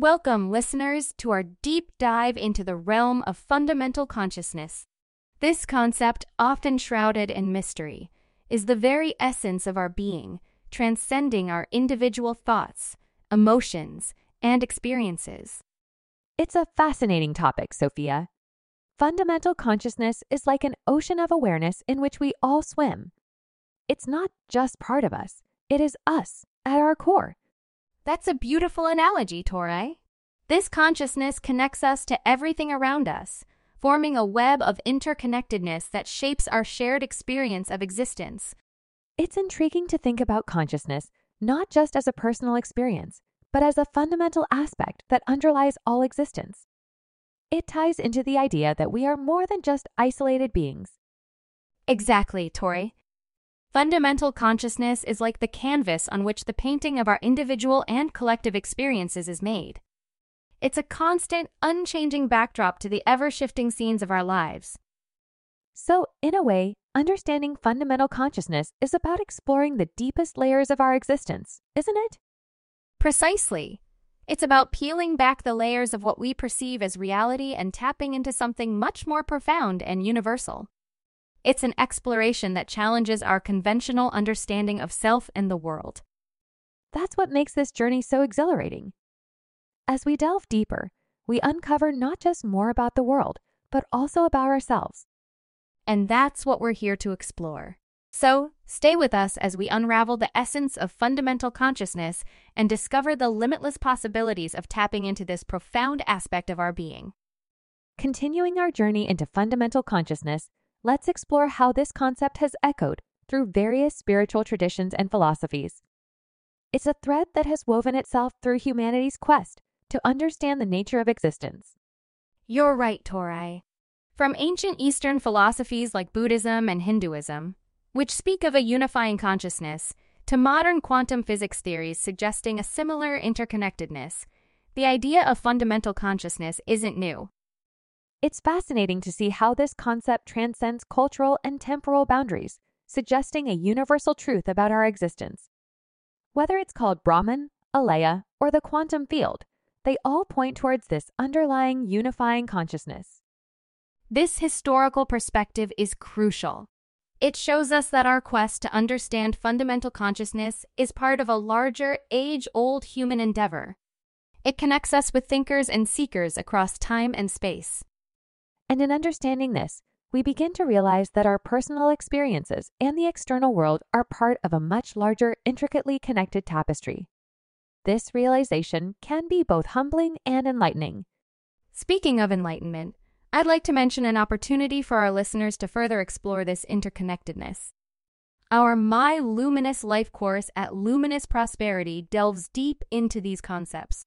Welcome, listeners, to our deep dive into the realm of fundamental consciousness. This concept, often shrouded in mystery, is the very essence of our being, transcending our individual thoughts, emotions, and experiences. It's a fascinating topic, Sophia. Fundamental consciousness is like an ocean of awareness in which we all swim. It's not just part of us, it is us at our core. That's a beautiful analogy, Torai. This consciousness connects us to everything around us, forming a web of interconnectedness that shapes our shared experience of existence. It's intriguing to think about consciousness not just as a personal experience, but as a fundamental aspect that underlies all existence. It ties into the idea that we are more than just isolated beings. Exactly, Tori. Fundamental consciousness is like the canvas on which the painting of our individual and collective experiences is made. It's a constant, unchanging backdrop to the ever shifting scenes of our lives. So, in a way, understanding fundamental consciousness is about exploring the deepest layers of our existence, isn't it? Precisely. It's about peeling back the layers of what we perceive as reality and tapping into something much more profound and universal. It's an exploration that challenges our conventional understanding of self and the world. That's what makes this journey so exhilarating. As we delve deeper, we uncover not just more about the world, but also about ourselves. And that's what we're here to explore. So, stay with us as we unravel the essence of fundamental consciousness and discover the limitless possibilities of tapping into this profound aspect of our being. Continuing our journey into fundamental consciousness, let's explore how this concept has echoed through various spiritual traditions and philosophies. It's a thread that has woven itself through humanity's quest to understand the nature of existence. You're right, Torai. From ancient Eastern philosophies like Buddhism and Hinduism, which speak of a unifying consciousness, to modern quantum physics theories suggesting a similar interconnectedness, the idea of fundamental consciousness isn't new. It's fascinating to see how this concept transcends cultural and temporal boundaries, suggesting a universal truth about our existence. Whether it's called Brahman, Alaya, or the quantum field, they all point towards this underlying unifying consciousness. This historical perspective is crucial it shows us that our quest to understand fundamental consciousness is part of a larger, age old human endeavor. It connects us with thinkers and seekers across time and space. And in understanding this, we begin to realize that our personal experiences and the external world are part of a much larger, intricately connected tapestry. This realization can be both humbling and enlightening. Speaking of enlightenment, I'd like to mention an opportunity for our listeners to further explore this interconnectedness. Our My Luminous Life course at Luminous Prosperity delves deep into these concepts.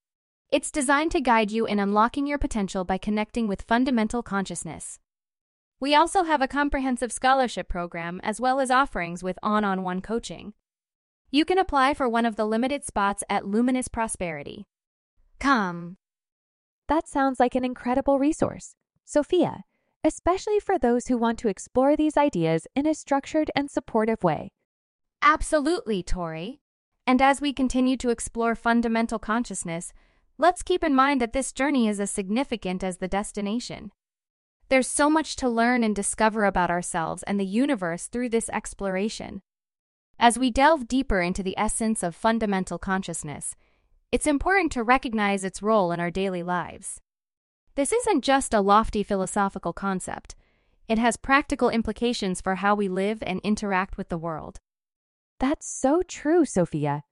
It's designed to guide you in unlocking your potential by connecting with fundamental consciousness. We also have a comprehensive scholarship program as well as offerings with on on one coaching. You can apply for one of the limited spots at Luminous Prosperity. Come. That sounds like an incredible resource. Sophia, especially for those who want to explore these ideas in a structured and supportive way. Absolutely, Tori. And as we continue to explore fundamental consciousness, let's keep in mind that this journey is as significant as the destination. There's so much to learn and discover about ourselves and the universe through this exploration. As we delve deeper into the essence of fundamental consciousness, it's important to recognize its role in our daily lives. This isn't just a lofty philosophical concept. It has practical implications for how we live and interact with the world. That's so true, Sophia.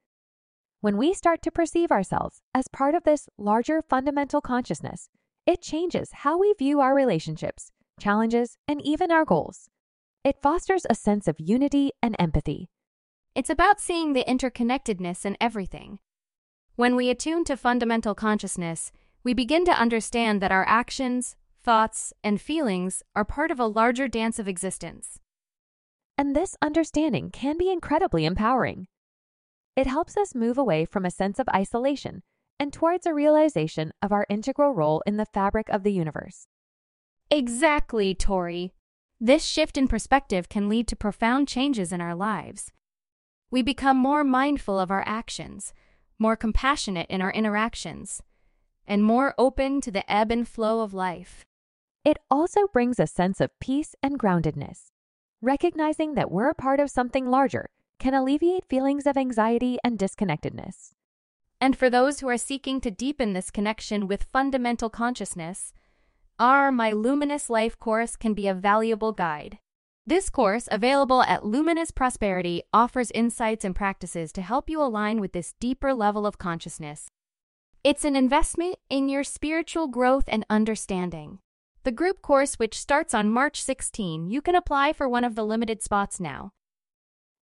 When we start to perceive ourselves as part of this larger fundamental consciousness, it changes how we view our relationships, challenges, and even our goals. It fosters a sense of unity and empathy. It's about seeing the interconnectedness in everything. When we attune to fundamental consciousness, we begin to understand that our actions, thoughts, and feelings are part of a larger dance of existence. And this understanding can be incredibly empowering. It helps us move away from a sense of isolation and towards a realization of our integral role in the fabric of the universe. Exactly, Tori. This shift in perspective can lead to profound changes in our lives. We become more mindful of our actions, more compassionate in our interactions, and more open to the ebb and flow of life. It also brings a sense of peace and groundedness. Recognizing that we're a part of something larger can alleviate feelings of anxiety and disconnectedness. And for those who are seeking to deepen this connection with fundamental consciousness, our My Luminous Life course can be a valuable guide. This course, available at Luminous Prosperity, offers insights and practices to help you align with this deeper level of consciousness. It's an investment in your spiritual growth and understanding. The group course, which starts on March 16, you can apply for one of the limited spots now.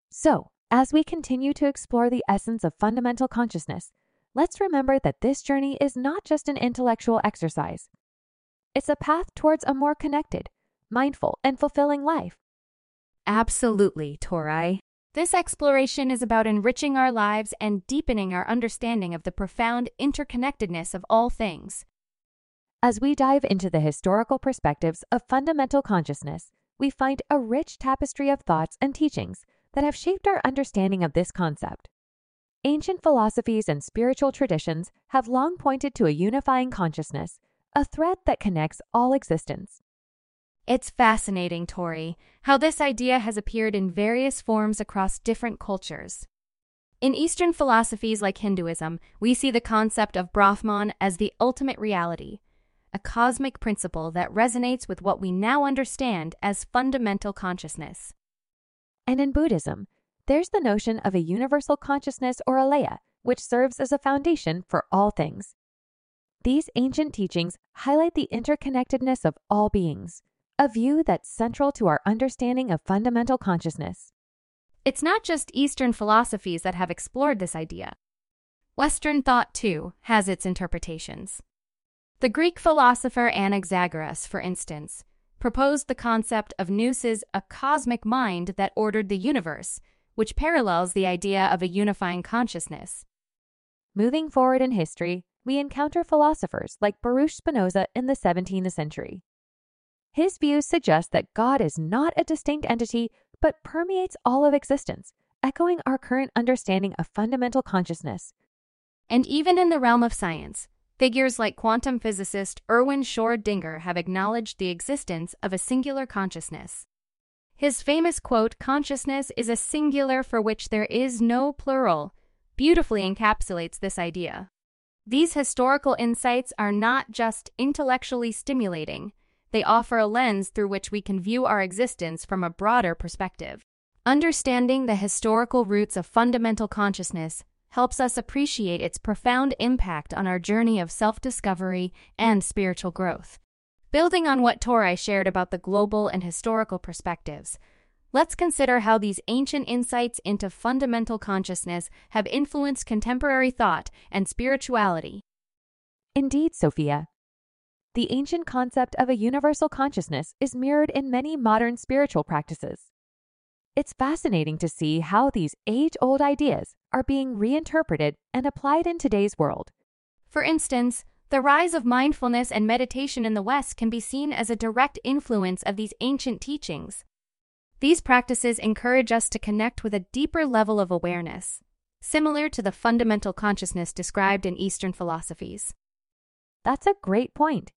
So, as we continue to explore the essence of fundamental consciousness, let's remember that this journey is not just an intellectual exercise. It's a path towards a more connected, mindful, and fulfilling life. Absolutely, Torai. This exploration is about enriching our lives and deepening our understanding of the profound interconnectedness of all things. As we dive into the historical perspectives of fundamental consciousness, we find a rich tapestry of thoughts and teachings that have shaped our understanding of this concept. Ancient philosophies and spiritual traditions have long pointed to a unifying consciousness, a thread that connects all existence. It's fascinating, Tori, how this idea has appeared in various forms across different cultures. In Eastern philosophies like Hinduism, we see the concept of Brahman as the ultimate reality, a cosmic principle that resonates with what we now understand as fundamental consciousness. And in Buddhism, there's the notion of a universal consciousness or Alaya, which serves as a foundation for all things. These ancient teachings highlight the interconnectedness of all beings, a view that's central to our understanding of fundamental consciousness. It's not just Eastern philosophies that have explored this idea. Western thought, too, has its interpretations. The Greek philosopher Anaxagoras, for instance, proposed the concept of nous a cosmic mind that ordered the universe, which parallels the idea of a unifying consciousness. Moving forward in history, we encounter philosophers like Baruch Spinoza in the 17th century. His views suggest that God is not a distinct entity but permeates all of existence, echoing our current understanding of fundamental consciousness. And even in the realm of science, Figures like quantum physicist Erwin Schrödinger have acknowledged the existence of a singular consciousness. His famous quote, consciousness is a singular for which there is no plural, beautifully encapsulates this idea. These historical insights are not just intellectually stimulating, they offer a lens through which we can view our existence from a broader perspective. Understanding the historical roots of fundamental consciousness helps us appreciate its profound impact on our journey of self discovery and spiritual growth. Building on what Torai shared about the global and historical perspectives, let's consider how these ancient insights into fundamental consciousness have influenced contemporary thought and spirituality. Indeed, Sophia. The ancient concept of a universal consciousness is mirrored in many modern spiritual practices. It's fascinating to see how these age old ideas are being reinterpreted and applied in today's world. For instance, the rise of mindfulness and meditation in the West can be seen as a direct influence of these ancient teachings. These practices encourage us to connect with a deeper level of awareness, similar to the fundamental consciousness described in Eastern philosophies. That's a great point.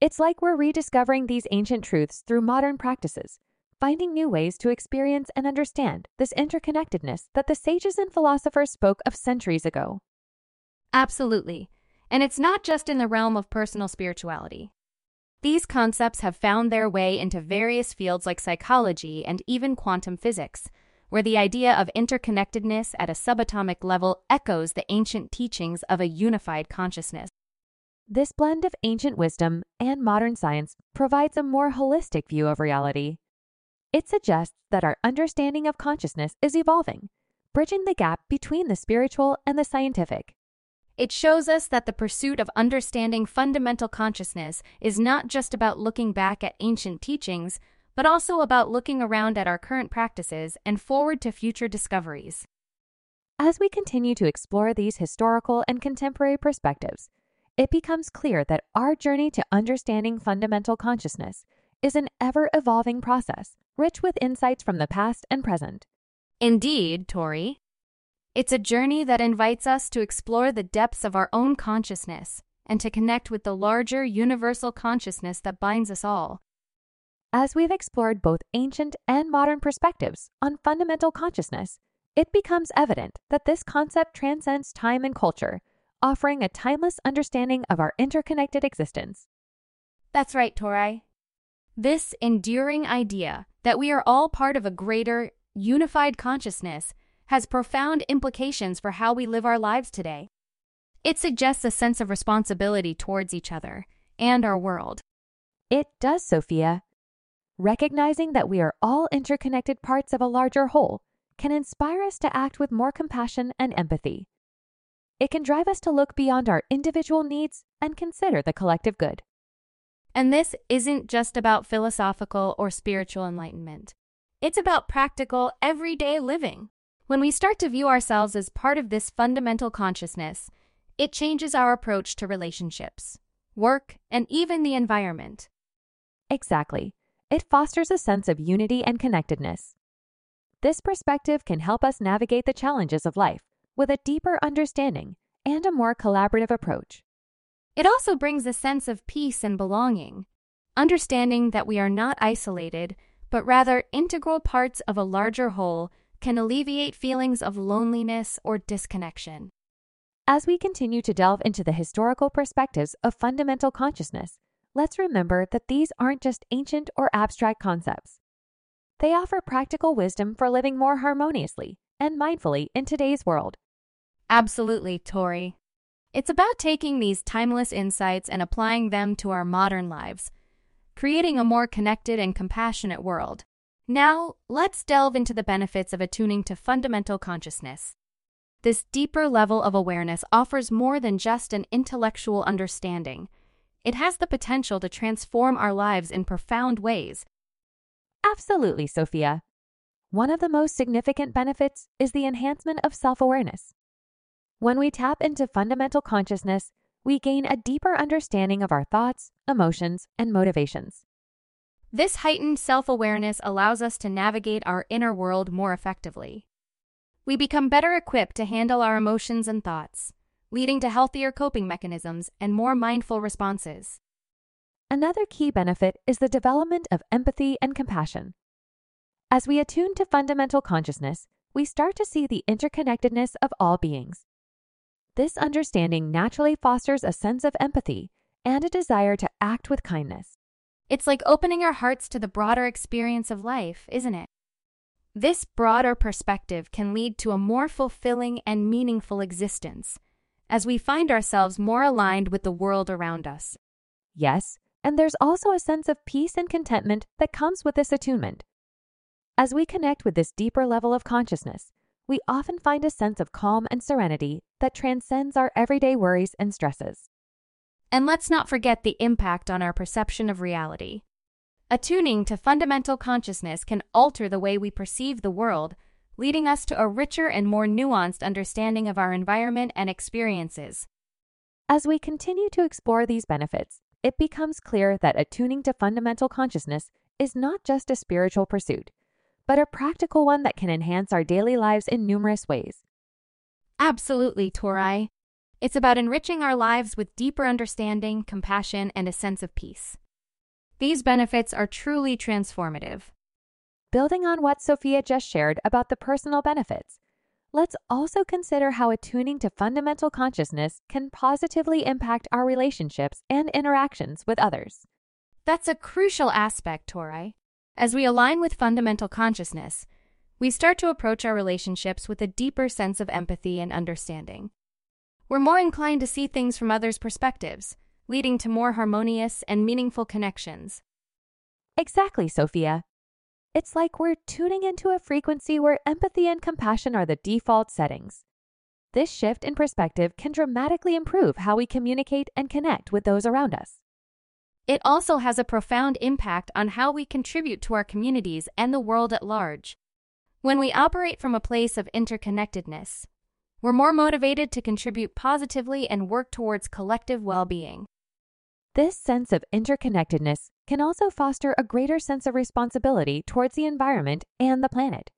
It's like we're rediscovering these ancient truths through modern practices finding new ways to experience and understand this interconnectedness that the sages and philosophers spoke of centuries ago. Absolutely. And it's not just in the realm of personal spirituality. These concepts have found their way into various fields like psychology and even quantum physics, where the idea of interconnectedness at a subatomic level echoes the ancient teachings of a unified consciousness. This blend of ancient wisdom and modern science provides a more holistic view of reality it suggests that our understanding of consciousness is evolving, bridging the gap between the spiritual and the scientific. It shows us that the pursuit of understanding fundamental consciousness is not just about looking back at ancient teachings, but also about looking around at our current practices and forward to future discoveries. As we continue to explore these historical and contemporary perspectives, it becomes clear that our journey to understanding fundamental consciousness is an ever evolving process rich with insights from the past and present. Indeed, Tori. It's a journey that invites us to explore the depths of our own consciousness, and to connect with the larger universal consciousness that binds us all. As we've explored both ancient and modern perspectives on fundamental consciousness, it becomes evident that this concept transcends time and culture, offering a timeless understanding of our interconnected existence. That's right, Torai. This enduring idea that we are all part of a greater, unified consciousness has profound implications for how we live our lives today. It suggests a sense of responsibility towards each other and our world. It does, Sophia. Recognizing that we are all interconnected parts of a larger whole can inspire us to act with more compassion and empathy. It can drive us to look beyond our individual needs and consider the collective good. And this isn't just about philosophical or spiritual enlightenment. It's about practical, everyday living. When we start to view ourselves as part of this fundamental consciousness, it changes our approach to relationships, work, and even the environment. Exactly. It fosters a sense of unity and connectedness. This perspective can help us navigate the challenges of life with a deeper understanding and a more collaborative approach. It also brings a sense of peace and belonging, understanding that we are not isolated, but rather integral parts of a larger whole can alleviate feelings of loneliness or disconnection. As we continue to delve into the historical perspectives of fundamental consciousness, let's remember that these aren't just ancient or abstract concepts. They offer practical wisdom for living more harmoniously and mindfully in today's world. Absolutely, Tori. It's about taking these timeless insights and applying them to our modern lives, creating a more connected and compassionate world. Now, let's delve into the benefits of attuning to fundamental consciousness. This deeper level of awareness offers more than just an intellectual understanding. It has the potential to transform our lives in profound ways. Absolutely, Sophia. One of the most significant benefits is the enhancement of self awareness. When we tap into fundamental consciousness, we gain a deeper understanding of our thoughts, emotions, and motivations. This heightened self awareness allows us to navigate our inner world more effectively. We become better equipped to handle our emotions and thoughts, leading to healthier coping mechanisms and more mindful responses. Another key benefit is the development of empathy and compassion. As we attune to fundamental consciousness, we start to see the interconnectedness of all beings. This understanding naturally fosters a sense of empathy and a desire to act with kindness. It's like opening our hearts to the broader experience of life, isn't it? This broader perspective can lead to a more fulfilling and meaningful existence as we find ourselves more aligned with the world around us. Yes, and there's also a sense of peace and contentment that comes with this attunement. As we connect with this deeper level of consciousness, we often find a sense of calm and serenity that transcends our everyday worries and stresses. And let's not forget the impact on our perception of reality. Attuning to fundamental consciousness can alter the way we perceive the world, leading us to a richer and more nuanced understanding of our environment and experiences. As we continue to explore these benefits, it becomes clear that attuning to fundamental consciousness is not just a spiritual pursuit, but a practical one that can enhance our daily lives in numerous ways. Absolutely, Torai. It's about enriching our lives with deeper understanding, compassion, and a sense of peace. These benefits are truly transformative. Building on what Sophia just shared about the personal benefits, let's also consider how attuning to fundamental consciousness can positively impact our relationships and interactions with others. That's a crucial aspect, Torai. As we align with fundamental consciousness, we start to approach our relationships with a deeper sense of empathy and understanding. We're more inclined to see things from others' perspectives, leading to more harmonious and meaningful connections. Exactly, Sophia. It's like we're tuning into a frequency where empathy and compassion are the default settings. This shift in perspective can dramatically improve how we communicate and connect with those around us. It also has a profound impact on how we contribute to our communities and the world at large. When we operate from a place of interconnectedness, we're more motivated to contribute positively and work towards collective well being. This sense of interconnectedness can also foster a greater sense of responsibility towards the environment and the planet.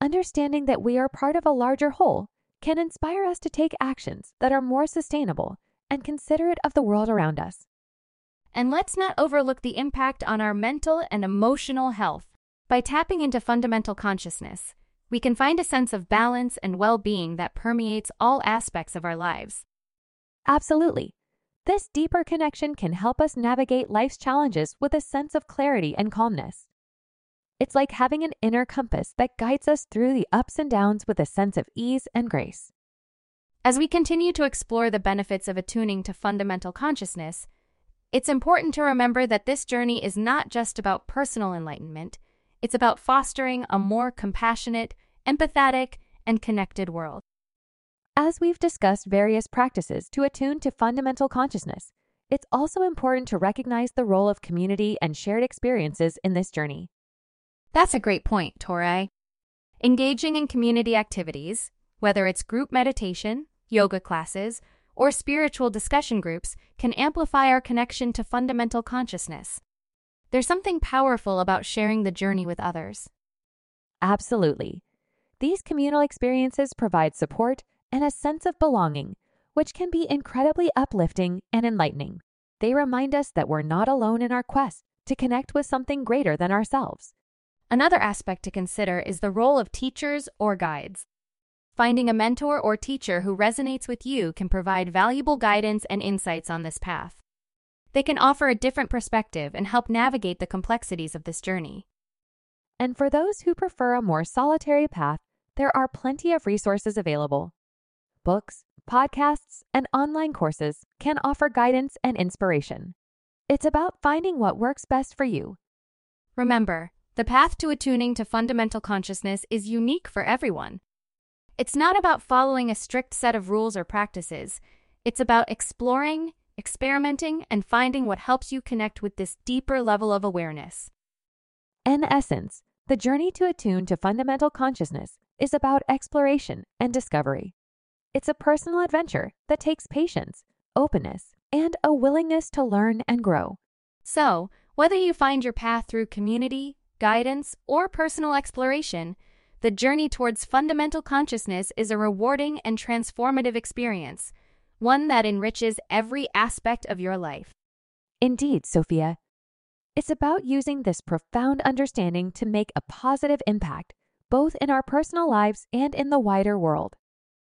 Understanding that we are part of a larger whole can inspire us to take actions that are more sustainable and considerate of the world around us. And let's not overlook the impact on our mental and emotional health. By tapping into fundamental consciousness, we can find a sense of balance and well being that permeates all aspects of our lives. Absolutely. This deeper connection can help us navigate life's challenges with a sense of clarity and calmness. It's like having an inner compass that guides us through the ups and downs with a sense of ease and grace. As we continue to explore the benefits of attuning to fundamental consciousness, it's important to remember that this journey is not just about personal enlightenment, it's about fostering a more compassionate, empathetic, and connected world. As we've discussed various practices to attune to fundamental consciousness, it's also important to recognize the role of community and shared experiences in this journey. That's a great point, Torei. Engaging in community activities, whether it's group meditation, yoga classes, or spiritual discussion groups, can amplify our connection to fundamental consciousness. There's something powerful about sharing the journey with others. Absolutely. These communal experiences provide support and a sense of belonging, which can be incredibly uplifting and enlightening. They remind us that we're not alone in our quest to connect with something greater than ourselves. Another aspect to consider is the role of teachers or guides. Finding a mentor or teacher who resonates with you can provide valuable guidance and insights on this path. They can offer a different perspective and help navigate the complexities of this journey. And for those who prefer a more solitary path, there are plenty of resources available. Books, podcasts, and online courses can offer guidance and inspiration. It's about finding what works best for you. Remember, the path to attuning to fundamental consciousness is unique for everyone. It's not about following a strict set of rules or practices. It's about exploring, experimenting, and finding what helps you connect with this deeper level of awareness. In essence, the journey to attune to fundamental consciousness is about exploration and discovery. It's a personal adventure that takes patience, openness, and a willingness to learn and grow. So, whether you find your path through community, guidance, or personal exploration, the journey towards fundamental consciousness is a rewarding and transformative experience, one that enriches every aspect of your life. Indeed, Sophia. It's about using this profound understanding to make a positive impact, both in our personal lives and in the wider world.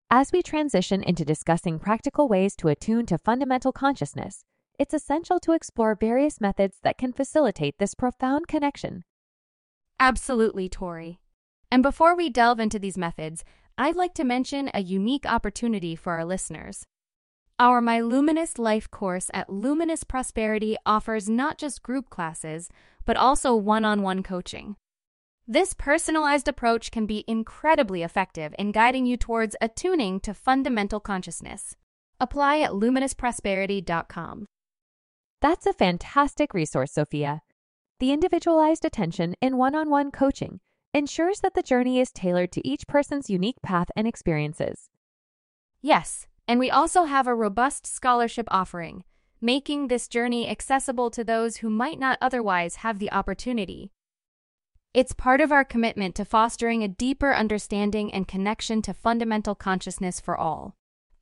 As we transition into discussing practical ways to attune to fundamental consciousness, it's essential to explore various methods that can facilitate this profound connection Absolutely, Tori. And before we delve into these methods, I'd like to mention a unique opportunity for our listeners. Our My Luminous Life course at Luminous Prosperity offers not just group classes, but also one on one coaching. This personalized approach can be incredibly effective in guiding you towards attuning to fundamental consciousness. Apply at luminousprosperity.com. That's a fantastic resource, Sophia. The individualized attention in one on one coaching ensures that the journey is tailored to each person's unique path and experiences. Yes, and we also have a robust scholarship offering, making this journey accessible to those who might not otherwise have the opportunity. It's part of our commitment to fostering a deeper understanding and connection to fundamental consciousness for all.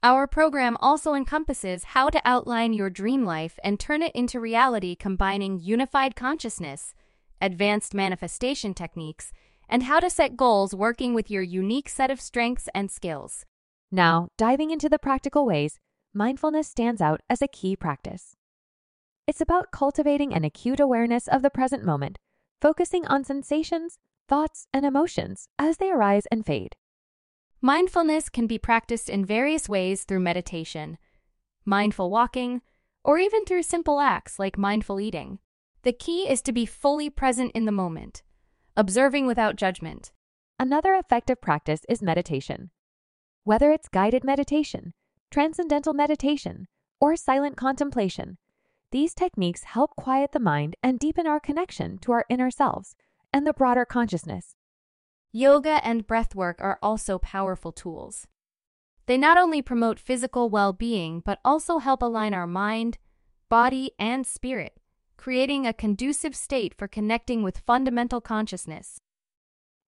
Our program also encompasses how to outline your dream life and turn it into reality, combining unified consciousness, advanced manifestation techniques, and how to set goals working with your unique set of strengths and skills. Now, diving into the practical ways, mindfulness stands out as a key practice. It's about cultivating an acute awareness of the present moment, focusing on sensations, thoughts, and emotions as they arise and fade. Mindfulness can be practiced in various ways through meditation, mindful walking, or even through simple acts like mindful eating. The key is to be fully present in the moment, observing without judgment. Another effective practice is meditation. Whether it's guided meditation, transcendental meditation, or silent contemplation, these techniques help quiet the mind and deepen our connection to our inner selves and the broader consciousness. Yoga and breathwork are also powerful tools. They not only promote physical well being, but also help align our mind, body, and spirit, creating a conducive state for connecting with fundamental consciousness.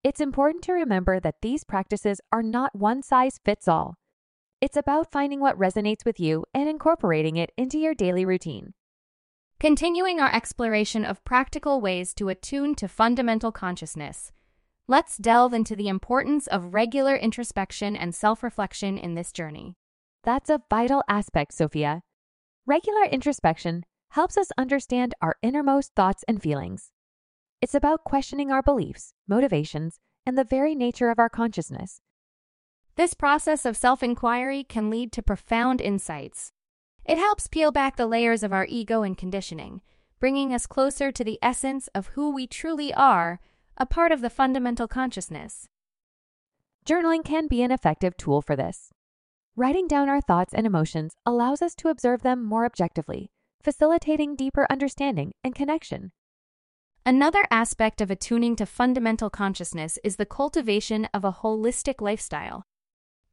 It's important to remember that these practices are not one size fits all. It's about finding what resonates with you and incorporating it into your daily routine. Continuing our exploration of practical ways to attune to fundamental consciousness, let's delve into the importance of regular introspection and self reflection in this journey. That's a vital aspect, Sophia. Regular introspection helps us understand our innermost thoughts and feelings. It's about questioning our beliefs, motivations, and the very nature of our consciousness. This process of self inquiry can lead to profound insights. It helps peel back the layers of our ego and conditioning, bringing us closer to the essence of who we truly are, a part of the fundamental consciousness. Journaling can be an effective tool for this. Writing down our thoughts and emotions allows us to observe them more objectively, facilitating deeper understanding and connection. Another aspect of attuning to fundamental consciousness is the cultivation of a holistic lifestyle.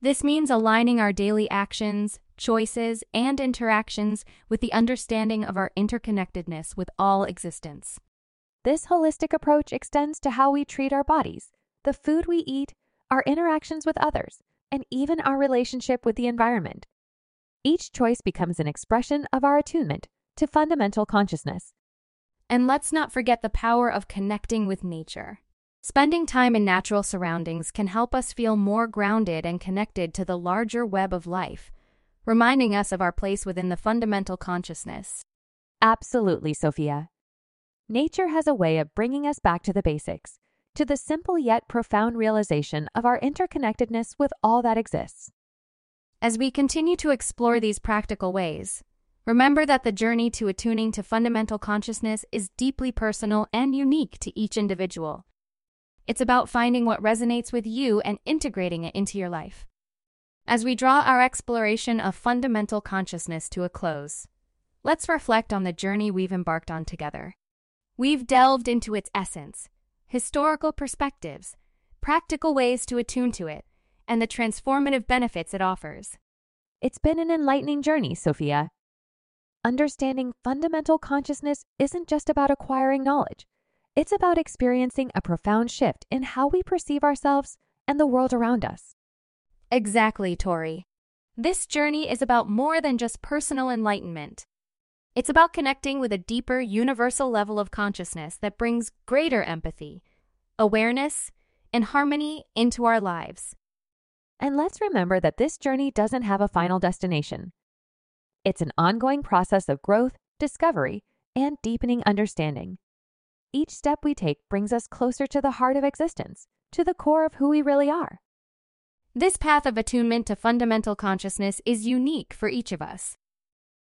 This means aligning our daily actions, choices, and interactions with the understanding of our interconnectedness with all existence. This holistic approach extends to how we treat our bodies, the food we eat, our interactions with others, and even our relationship with the environment. Each choice becomes an expression of our attunement to fundamental consciousness. And let's not forget the power of connecting with nature. Spending time in natural surroundings can help us feel more grounded and connected to the larger web of life, reminding us of our place within the fundamental consciousness. Absolutely, Sophia. Nature has a way of bringing us back to the basics, to the simple yet profound realization of our interconnectedness with all that exists. As we continue to explore these practical ways, remember that the journey to attuning to fundamental consciousness is deeply personal and unique to each individual. It's about finding what resonates with you and integrating it into your life. As we draw our exploration of fundamental consciousness to a close, let's reflect on the journey we've embarked on together. We've delved into its essence, historical perspectives, practical ways to attune to it, and the transformative benefits it offers. It's been an enlightening journey, Sophia. Understanding fundamental consciousness isn't just about acquiring knowledge. It's about experiencing a profound shift in how we perceive ourselves and the world around us. Exactly, Tori. This journey is about more than just personal enlightenment. It's about connecting with a deeper, universal level of consciousness that brings greater empathy, awareness, and harmony into our lives. And let's remember that this journey doesn't have a final destination. It's an ongoing process of growth, discovery, and deepening understanding. Each step we take brings us closer to the heart of existence, to the core of who we really are. This path of attunement to fundamental consciousness is unique for each of us.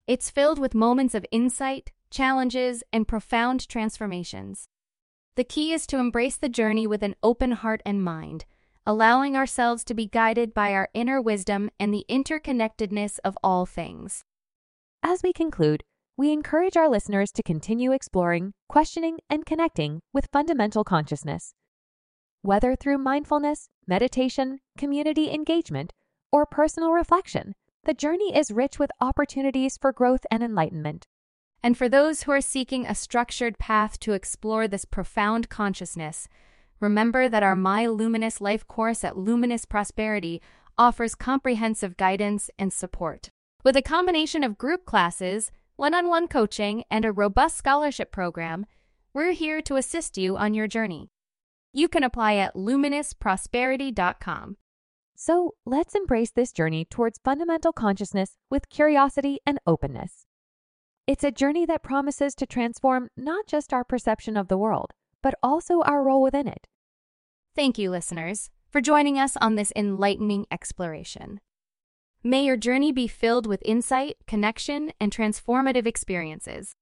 It's filled with moments of insight, challenges, and profound transformations. The key is to embrace the journey with an open heart and mind, allowing ourselves to be guided by our inner wisdom and the interconnectedness of all things. As we conclude, we encourage our listeners to continue exploring, questioning, and connecting with fundamental consciousness. Whether through mindfulness, meditation, community engagement, or personal reflection, the journey is rich with opportunities for growth and enlightenment. And for those who are seeking a structured path to explore this profound consciousness, remember that our My Luminous Life course at Luminous Prosperity offers comprehensive guidance and support. With a combination of group classes, one on one coaching, and a robust scholarship program, we're here to assist you on your journey. You can apply at luminousprosperity.com. So let's embrace this journey towards fundamental consciousness with curiosity and openness. It's a journey that promises to transform not just our perception of the world, but also our role within it. Thank you, listeners, for joining us on this enlightening exploration. May your journey be filled with insight, connection, and transformative experiences.